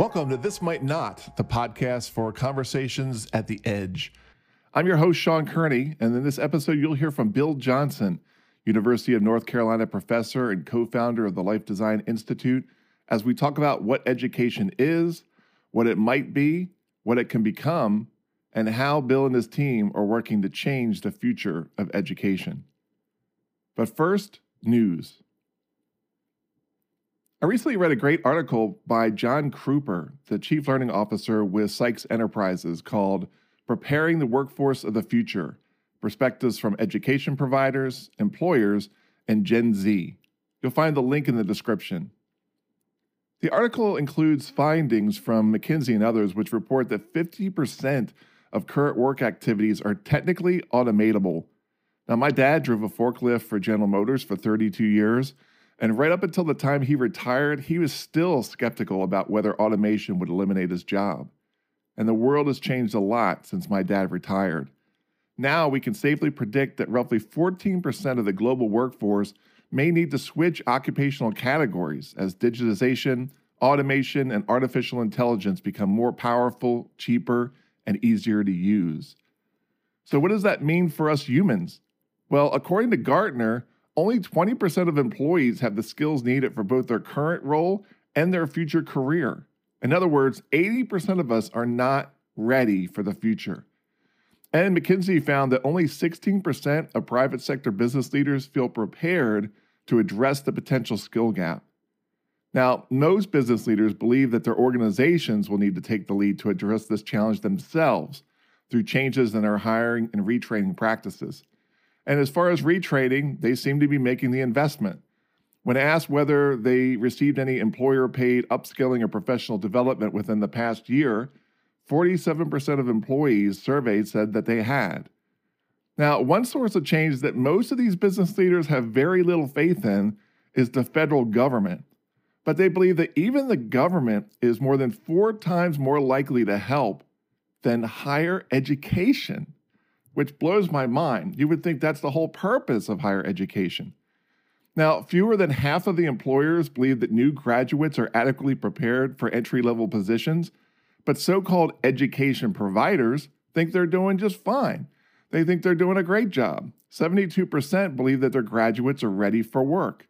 Welcome to This Might Not, the podcast for conversations at the edge. I'm your host, Sean Kearney, and in this episode, you'll hear from Bill Johnson, University of North Carolina professor and co founder of the Life Design Institute, as we talk about what education is, what it might be, what it can become, and how Bill and his team are working to change the future of education. But first, news. I recently read a great article by John Kruper, the Chief Learning Officer with Sykes Enterprises, called Preparing the Workforce of the Future Perspectives from Education Providers, Employers, and Gen Z. You'll find the link in the description. The article includes findings from McKinsey and others, which report that 50% of current work activities are technically automatable. Now, my dad drove a forklift for General Motors for 32 years and right up until the time he retired, he was still skeptical about whether automation would eliminate his job. And the world has changed a lot since my dad retired. Now we can safely predict that roughly 14% of the global workforce may need to switch occupational categories as digitization, automation, and artificial intelligence become more powerful, cheaper, and easier to use. So, what does that mean for us humans? Well, according to Gartner, only 20% of employees have the skills needed for both their current role and their future career. In other words, 80% of us are not ready for the future. And McKinsey found that only 16% of private sector business leaders feel prepared to address the potential skill gap. Now, most business leaders believe that their organizations will need to take the lead to address this challenge themselves through changes in their hiring and retraining practices. And as far as retraining, they seem to be making the investment. When asked whether they received any employer paid upskilling or professional development within the past year, 47% of employees surveyed said that they had. Now, one source of change that most of these business leaders have very little faith in is the federal government. But they believe that even the government is more than four times more likely to help than higher education which blows my mind. You would think that's the whole purpose of higher education. Now, fewer than half of the employers believe that new graduates are adequately prepared for entry level positions, but so called education providers think they're doing just fine. They think they're doing a great job. 72% believe that their graduates are ready for work.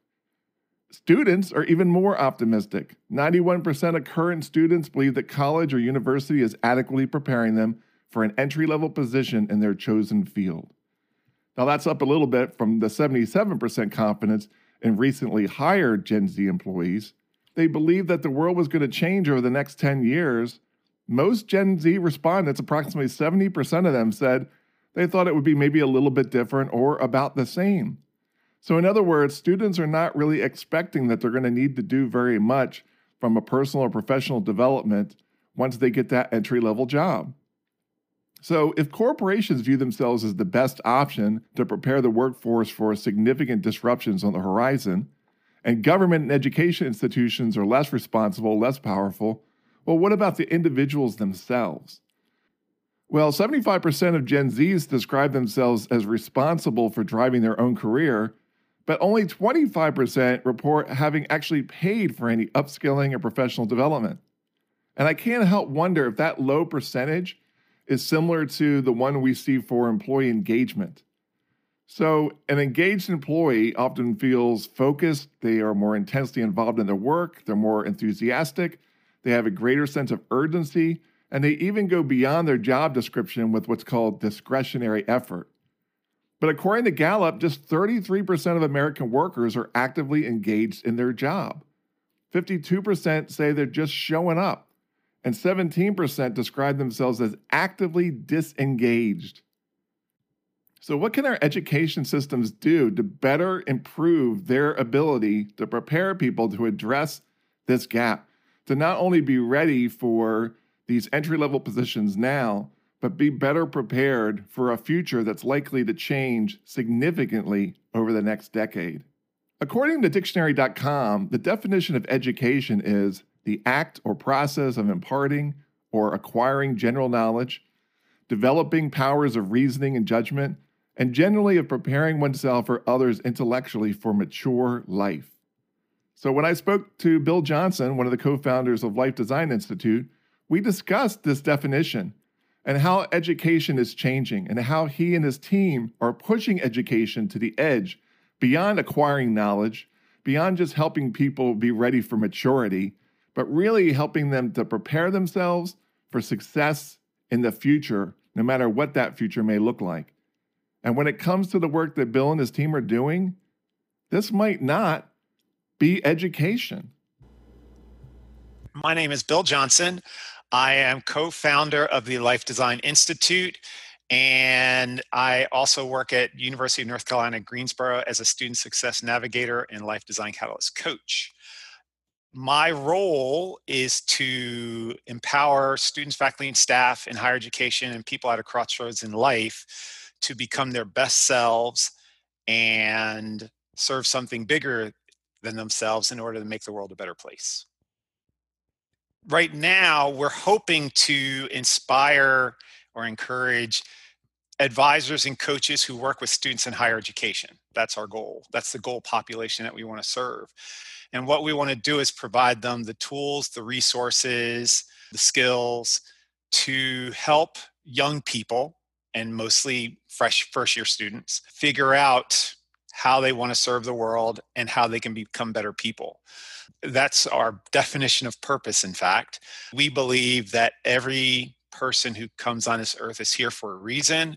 Students are even more optimistic. 91% of current students believe that college or university is adequately preparing them for an entry level position in their chosen field. Now, that's up a little bit from the 77% confidence in recently hired Gen Z employees. They believe that the world was going to change over the next 10 years. Most Gen Z respondents, approximately 70% of them, said they thought it would be maybe a little bit different or about the same. So, in other words, students are not really expecting that they're going to need to do very much from a personal or professional development once they get that entry level job. So, if corporations view themselves as the best option to prepare the workforce for significant disruptions on the horizon, and government and education institutions are less responsible, less powerful, well, what about the individuals themselves? Well, 75% of Gen Zs describe themselves as responsible for driving their own career, but only 25% report having actually paid for any upskilling or professional development. And I can't help wonder if that low percentage is similar to the one we see for employee engagement. So, an engaged employee often feels focused, they are more intensely involved in their work, they're more enthusiastic, they have a greater sense of urgency, and they even go beyond their job description with what's called discretionary effort. But according to Gallup, just 33% of American workers are actively engaged in their job. 52% say they're just showing up and 17% describe themselves as actively disengaged. So, what can our education systems do to better improve their ability to prepare people to address this gap, to not only be ready for these entry level positions now, but be better prepared for a future that's likely to change significantly over the next decade? According to dictionary.com, the definition of education is the act or process of imparting or acquiring general knowledge, developing powers of reasoning and judgment, and generally of preparing oneself or others intellectually for mature life. So when I spoke to Bill Johnson, one of the co founders of Life Design Institute, we discussed this definition and how education is changing and how he and his team are pushing education to the edge beyond acquiring knowledge, beyond just helping people be ready for maturity, but really helping them to prepare themselves for success in the future, no matter what that future may look like. And when it comes to the work that Bill and his team are doing, this might not be education. My name is Bill Johnson. I am co founder of the Life Design Institute, and I also work at University of North Carolina, Greensboro as a student success navigator and life design catalyst coach. My role is to empower students, faculty, and staff in higher education and people at a crossroads in life to become their best selves and serve something bigger than themselves in order to make the world a better place. Right now, we're hoping to inspire or encourage advisors and coaches who work with students in higher education. That's our goal. That's the goal population that we want to serve. And what we want to do is provide them the tools, the resources, the skills to help young people and mostly fresh first year students figure out how they want to serve the world and how they can become better people. That's our definition of purpose, in fact. We believe that every person who comes on this earth is here for a reason,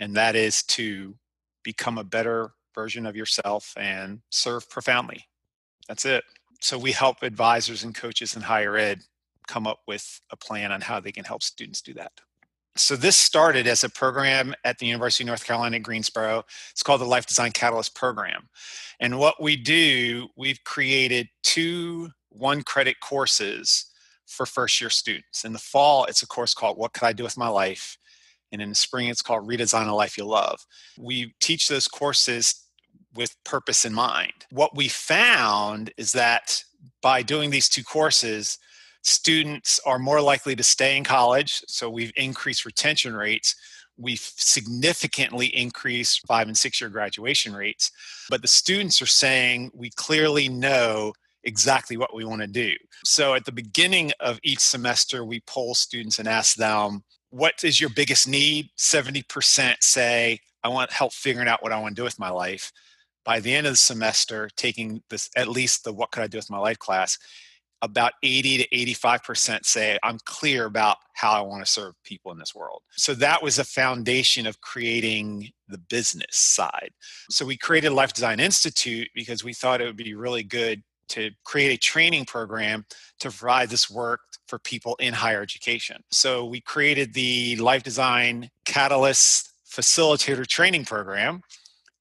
and that is to become a better version of yourself and serve profoundly. That's it. So we help advisors and coaches in higher ed come up with a plan on how they can help students do that so this started as a program at the University of North Carolina Greensboro. It's called the Life Design Catalyst Program. And what we do, we've created two one credit courses for first year students. In the fall, it's a course called What Could I Do with My Life? And in the spring, it's called Redesign a Life You Love. We teach those courses with purpose in mind. What we found is that by doing these two courses, students are more likely to stay in college. So we've increased retention rates. We've significantly increased five and six year graduation rates. But the students are saying we clearly know exactly what we want to do. So at the beginning of each semester, we poll students and ask them, What is your biggest need? 70% say, I want help figuring out what I want to do with my life. By the end of the semester, taking this at least the What Could I Do with My Life class, about 80 to 85% say I'm clear about how I want to serve people in this world. So that was a foundation of creating the business side. So we created Life Design Institute because we thought it would be really good to create a training program to provide this work for people in higher education. So we created the Life Design Catalyst Facilitator Training Program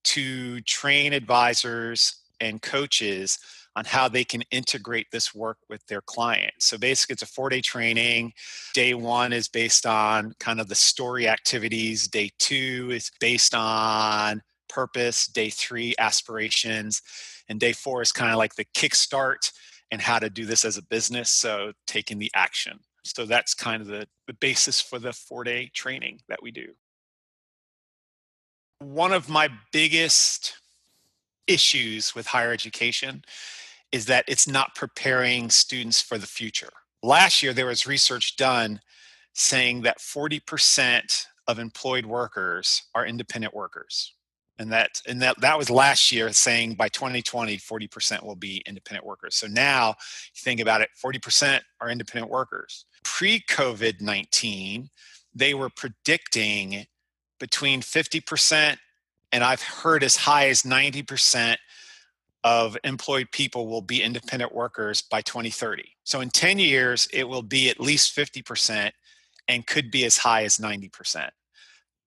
to train advisors and coaches on how they can integrate this work with their clients. So basically, it's a four day training. Day one is based on kind of the story activities, day two is based on purpose, day three, aspirations, and day four is kind of like the kickstart and how to do this as a business. So taking the action. So that's kind of the, the basis for the four day training that we do. One of my biggest issues with higher education is that it's not preparing students for the future. Last year, there was research done saying that 40% of employed workers are independent workers. And that and that that was last year saying by 2020 40% will be independent workers. So now you think about it 40% are independent workers. Pre-COVID-19, they were predicting between 50% and I've heard as high as 90% of employed people will be independent workers by 2030. So in 10 years, it will be at least 50% and could be as high as 90%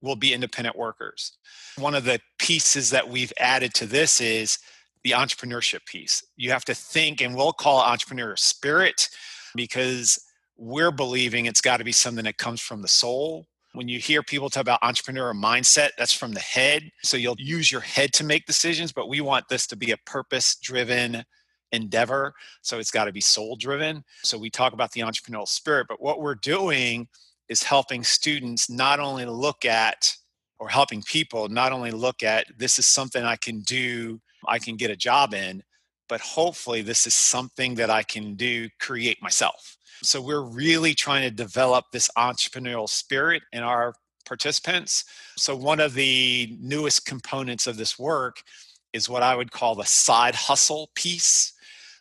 will be independent workers. One of the pieces that we've added to this is the entrepreneurship piece. You have to think, and we'll call entrepreneur spirit because we're believing it's got to be something that comes from the soul when you hear people talk about entrepreneur mindset, that's from the head. So you'll use your head to make decisions, but we want this to be a purpose driven endeavor. So it's got to be soul driven. So we talk about the entrepreneurial spirit, but what we're doing is helping students not only look at or helping people not only look at this is something I can do, I can get a job in, but hopefully this is something that I can do, create myself. So we're really trying to develop this entrepreneurial spirit in our participants. So one of the newest components of this work is what I would call the side hustle piece.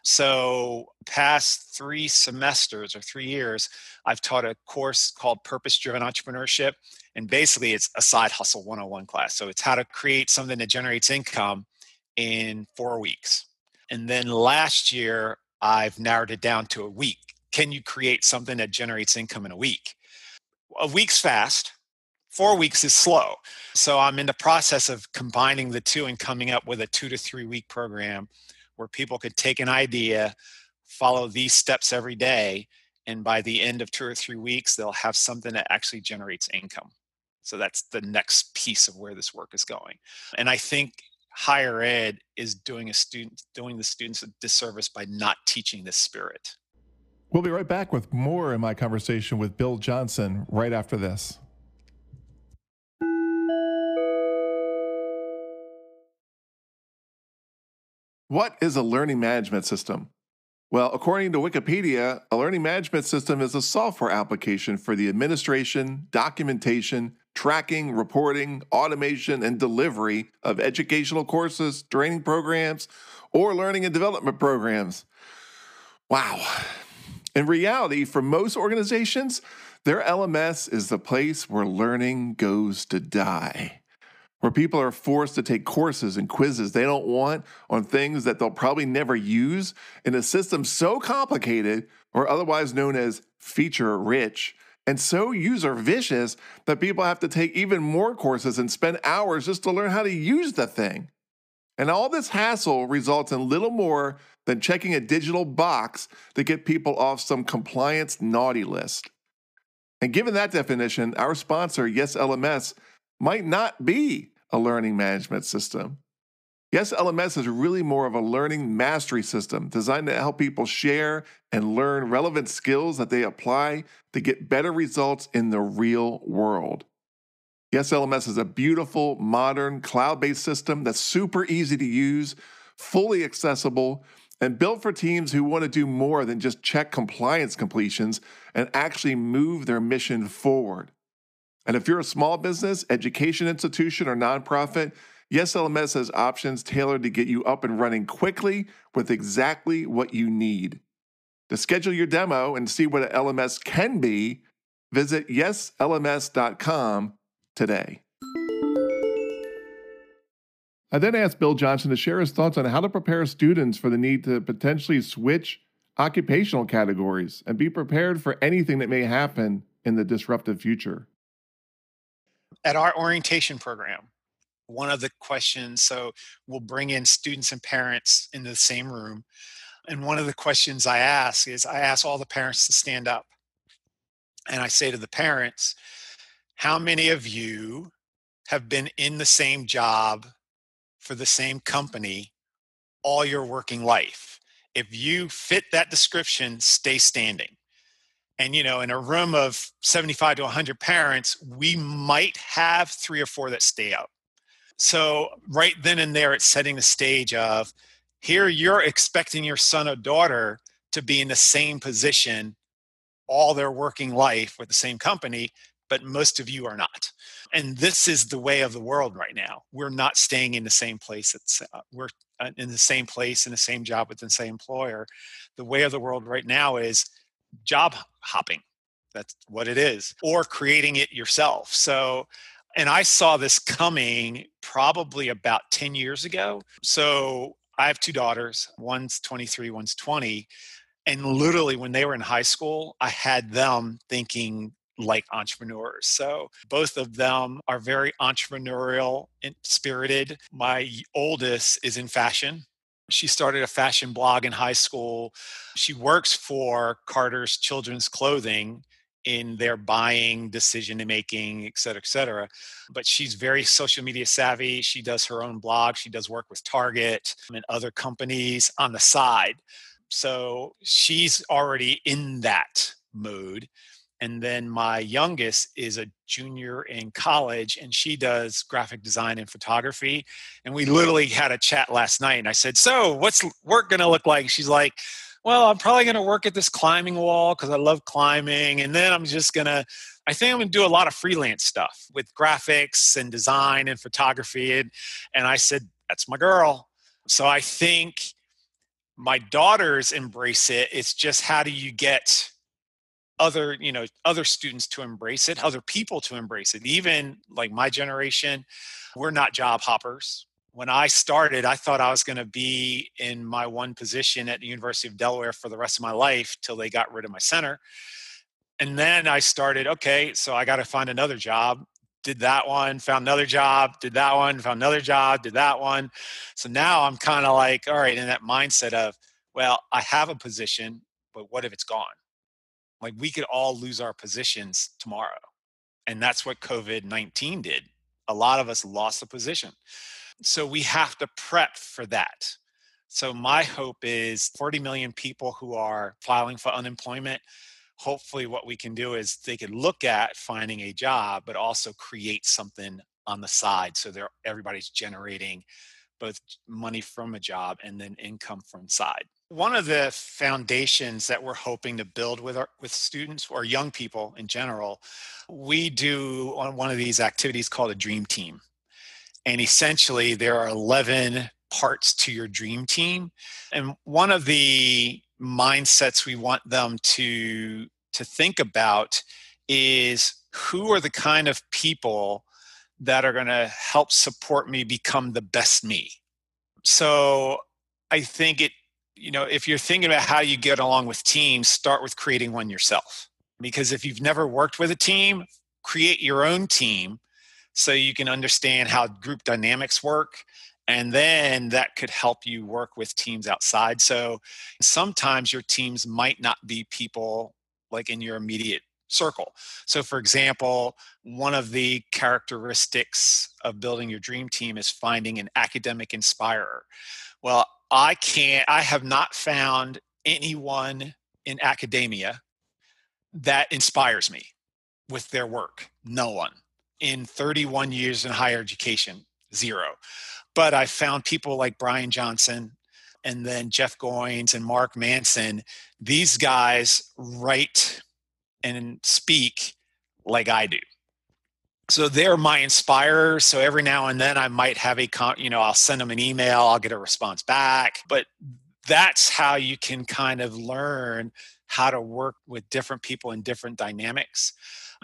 So, past three semesters or three years, I've taught a course called Purpose Driven Entrepreneurship. And basically, it's a side hustle 101 class. So, it's how to create something that generates income in four weeks. And then last year, I've narrowed it down to a week. Can you create something that generates income in a week? A week's fast, four weeks is slow. So I'm in the process of combining the two and coming up with a two to three week program where people could take an idea, follow these steps every day, and by the end of two or three weeks, they'll have something that actually generates income. So that's the next piece of where this work is going. And I think higher ed is doing a student doing the students a disservice by not teaching this spirit. We'll be right back with more in my conversation with Bill Johnson right after this. What is a learning management system? Well, according to Wikipedia, a learning management system is a software application for the administration, documentation, tracking, reporting, automation, and delivery of educational courses, training programs, or learning and development programs. Wow. In reality, for most organizations, their LMS is the place where learning goes to die where people are forced to take courses and quizzes they don't want on things that they'll probably never use in a system so complicated or otherwise known as feature rich and so user vicious that people have to take even more courses and spend hours just to learn how to use the thing. And all this hassle results in little more than checking a digital box to get people off some compliance naughty list. And given that definition, our sponsor, Yes LMS, might not be a learning management system. Yes, LMS is really more of a learning mastery system designed to help people share and learn relevant skills that they apply to get better results in the real world. Yes, LMS is a beautiful, modern, cloud based system that's super easy to use, fully accessible, and built for teams who want to do more than just check compliance completions and actually move their mission forward. And if you're a small business, education institution, or nonprofit, Yes LMS has options tailored to get you up and running quickly with exactly what you need. To schedule your demo and see what an LMS can be, visit yeslms.com today. I then asked Bill Johnson to share his thoughts on how to prepare students for the need to potentially switch occupational categories and be prepared for anything that may happen in the disruptive future at our orientation program, one of the questions, so we'll bring in students and parents into the same room. And one of the questions I ask is I ask all the parents to stand up. And I say to the parents, how many of you have been in the same job for the same company all your working life? If you fit that description, stay standing and you know in a room of 75 to 100 parents we might have three or four that stay up so right then and there it's setting the stage of here you're expecting your son or daughter to be in the same position all their working life with the same company but most of you are not and this is the way of the world right now we're not staying in the same place it's, uh, we're uh, in the same place in the same job with the same employer the way of the world right now is job hopping. That's what it is, or creating it yourself. So, and I saw this coming probably about 10 years ago. So, I have two daughters, one's 23, one's 20. And literally, when they were in high school, I had them thinking like entrepreneurs. So both of them are very entrepreneurial and spirited. My oldest is in fashion. She started a fashion blog in high school. She works for Carter's Children's Clothing in their buying, decision making, et cetera, et cetera. But she's very social media savvy. She does her own blog. She does work with Target and other companies on the side. So she's already in that mode. And then my youngest is a junior in college and she does graphic design and photography. And we literally had a chat last night and I said, So, what's work going to look like? She's like, Well, I'm probably going to work at this climbing wall because I love climbing. And then I'm just going to, I think I'm going to do a lot of freelance stuff with graphics and design and photography. And, and I said, That's my girl. So I think my daughters embrace it. It's just how do you get other you know other students to embrace it other people to embrace it. Even like my generation we're not job hoppers. When i started i thought i was going to be in my one position at the university of delaware for the rest of my life till they got rid of my center. And then i started okay so i got to find another job. Did that one found another job. Did that one found another job. Did that one. So now i'm kind of like all right in that mindset of well i have a position but what if it's gone like we could all lose our positions tomorrow. And that's what COVID 19 did. A lot of us lost a position. So we have to prep for that. So my hope is 40 million people who are filing for unemployment. Hopefully, what we can do is they can look at finding a job, but also create something on the side so they're everybody's generating both money from a job and then income from side. One of the foundations that we're hoping to build with our with students or young people in general, we do on one of these activities called a dream team. And essentially there are 11 parts to your dream team. And one of the mindsets we want them to to think about is who are the kind of people that are going to help support me become the best me. So I think it, you know, if you're thinking about how you get along with teams, start with creating one yourself. Because if you've never worked with a team, create your own team so you can understand how group dynamics work. And then that could help you work with teams outside. So sometimes your teams might not be people like in your immediate circle. So, for example, one of the characteristics of building your dream team is finding an academic inspirer. Well, I can't, I have not found anyone in academia that inspires me with their work. No one. In 31 years in higher education, zero. But I found people like Brian Johnson and then Jeff Goins and Mark Manson. These guys write and speak like I do. So they're my inspirers So every now and then I might have a, con- you know, I'll send them an email, I'll get a response back. But that's how you can kind of learn how to work with different people in different dynamics.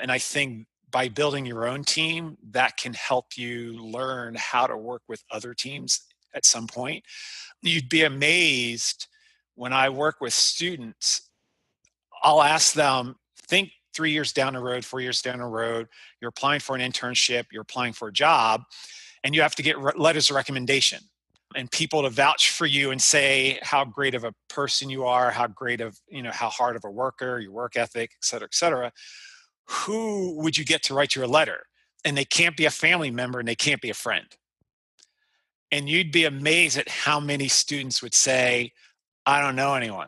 And I think by building your own team, that can help you learn how to work with other teams at some point. You'd be amazed when I work with students, I'll ask them, think three years down the road, four years down the road, you're applying for an internship, you're applying for a job, and you have to get re- letters of recommendation and people to vouch for you and say how great of a person you are, how great of, you know, how hard of a worker, your work ethic, et cetera, et cetera. Who would you get to write you a letter? And they can't be a family member and they can't be a friend. And you'd be amazed at how many students would say, I don't know anyone.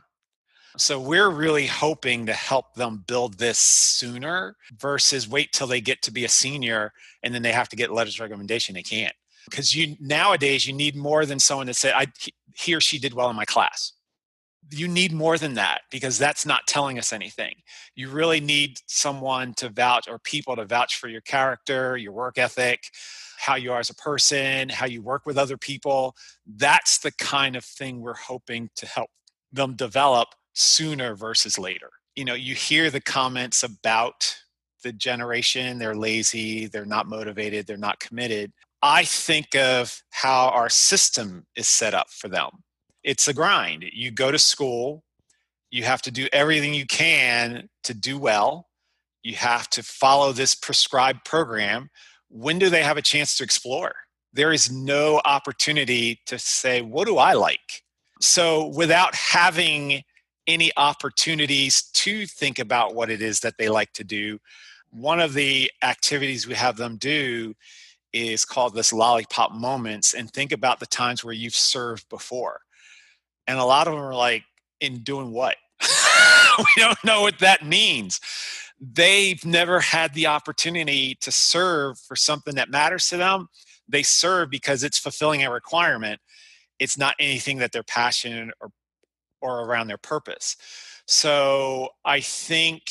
So we're really hoping to help them build this sooner versus wait till they get to be a senior and then they have to get letters of recommendation. They can't because you nowadays you need more than someone to say I he or she did well in my class. You need more than that because that's not telling us anything. You really need someone to vouch or people to vouch for your character, your work ethic, how you are as a person, how you work with other people. That's the kind of thing we're hoping to help them develop sooner versus later. You know, you hear the comments about the generation, they're lazy, they're not motivated, they're not committed. I think of how our system is set up for them. It's a grind. You go to school, you have to do everything you can to do well. You have to follow this prescribed program. When do they have a chance to explore? There is no opportunity to say, What do I like? So, without having any opportunities to think about what it is that they like to do. One of the activities we have them do is called this lollipop moments and think about the times where you've served before. And a lot of them are like, in doing what? we don't know what that means. they've never had the opportunity to serve for something that matters to them. They serve because it's fulfilling a requirement. It's not anything that they're passionate or or around their purpose. So I think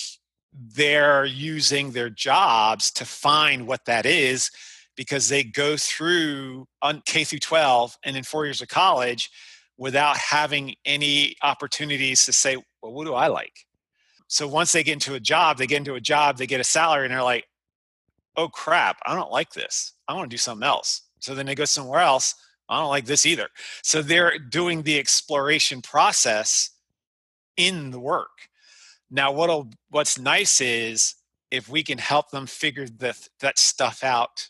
they're using their jobs to find what that is because they go through K through 12 and in four years of college without having any opportunities to say, well, what do I like? So once they get into a job, they get into a job, they get a salary, and they're like, oh crap, I don't like this. I want to do something else. So then they go somewhere else. I don't like this either. So they're doing the exploration process in the work. Now, what'll what's nice is if we can help them figure the, that stuff out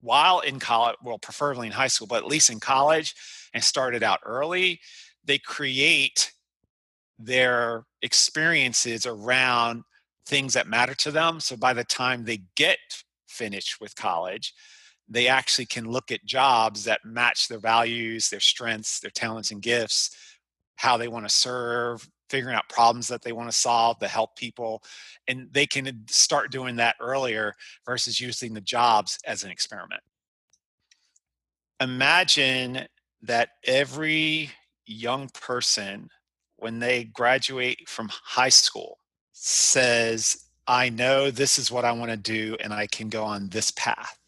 while in college, well, preferably in high school, but at least in college, and start it out early, they create their experiences around things that matter to them. So by the time they get finished with college, they actually can look at jobs that match their values, their strengths, their talents and gifts, how they want to serve, figuring out problems that they want to solve to help people. And they can start doing that earlier versus using the jobs as an experiment. Imagine that every young person when they graduate from high school says, I know this is what I want to do and I can go on this path.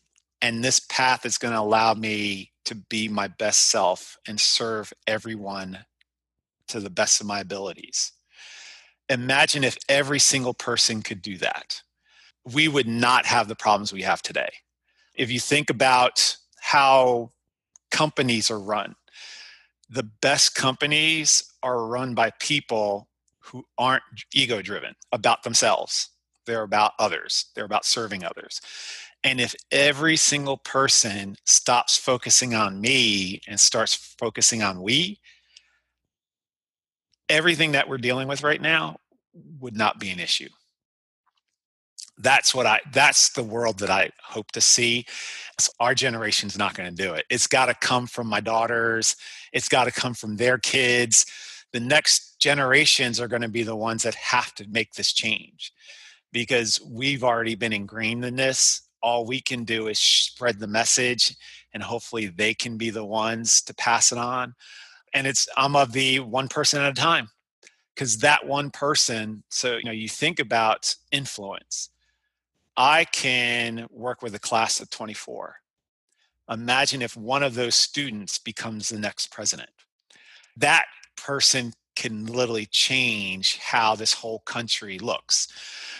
And this path is going to allow me to be my best self and serve everyone to the best of my abilities. Imagine if every single person could do that. We would not have the problems we have today. If you think about how companies are run, the best companies are run by people who aren't ego driven about themselves. They're about others, they're about serving others. And if every single person stops focusing on me and starts focusing on we, everything that we're dealing with right now would not be an issue. That's what i that's the world that i hope to see. Our generation's not going to do it. It's got to come from my daughters. It's got to come from their kids. The next generations are going to be the ones that have to make this change because we've already been ingrained in this all we can do is spread the message and hopefully they can be the ones to pass it on and it's i'm of the one person at a time because that one person so you know you think about influence I can work with a class of 24. Imagine if one of those students becomes the next president. That person can literally change how this whole country looks.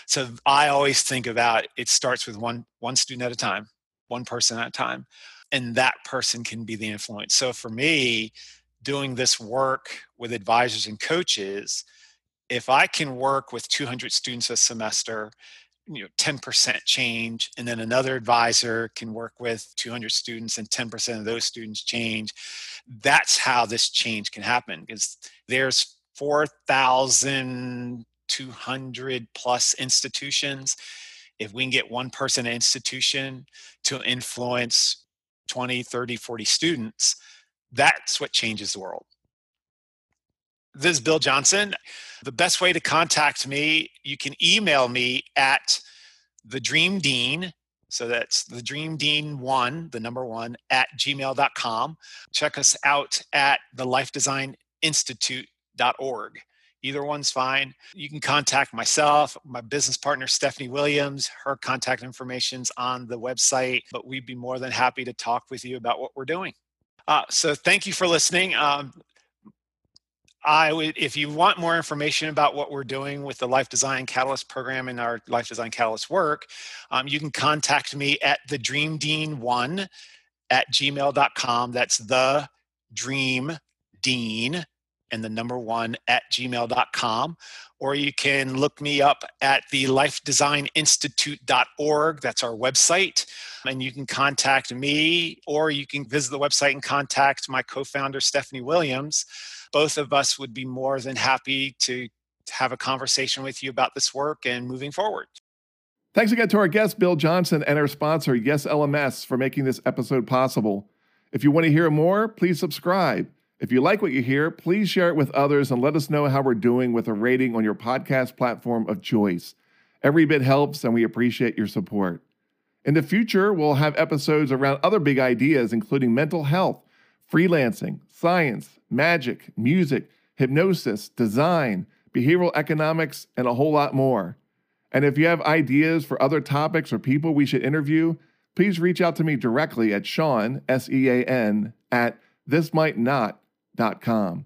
So I always think about it starts with one one student at a time, one person at a time, and that person can be the influence. So for me, doing this work with advisors and coaches, if I can work with 200 students a semester you know 10% change and then another advisor can work with 200 students and 10% of those students change. That's how this change can happen because there's 4200 plus institutions. If we can get one person an institution to influence 20 30 40 students that's what changes the world this is Bill Johnson. The best way to contact me, you can email me at the Dream Dean. So that's the Dream Dean one, the number one, at gmail.com. Check us out at the Life Design Institute.org. Either one's fine. You can contact myself, my business partner, Stephanie Williams. Her contact information's on the website, but we'd be more than happy to talk with you about what we're doing. Uh, so thank you for listening. Um, I would, if you want more information about what we're doing with the Life Design Catalyst program and our Life Design Catalyst work, um, you can contact me at the Dream Dean one at gmail.com. That's the Dream Dean and the number one at gmail.com. Or you can look me up at the lifedesigninstitute.org. That's our website. And you can contact me, or you can visit the website and contact my co founder, Stephanie Williams both of us would be more than happy to have a conversation with you about this work and moving forward. Thanks again to our guest, Bill Johnson, and our sponsor, Yes LMS, for making this episode possible. If you want to hear more, please subscribe. If you like what you hear, please share it with others and let us know how we're doing with a rating on your podcast platform of choice. Every bit helps, and we appreciate your support. In the future, we'll have episodes around other big ideas, including mental health, freelancing, science, magic, music, hypnosis, design, behavioral economics, and a whole lot more. And if you have ideas for other topics or people we should interview, please reach out to me directly at Sean, S E A N, at thismightnot.com dot com.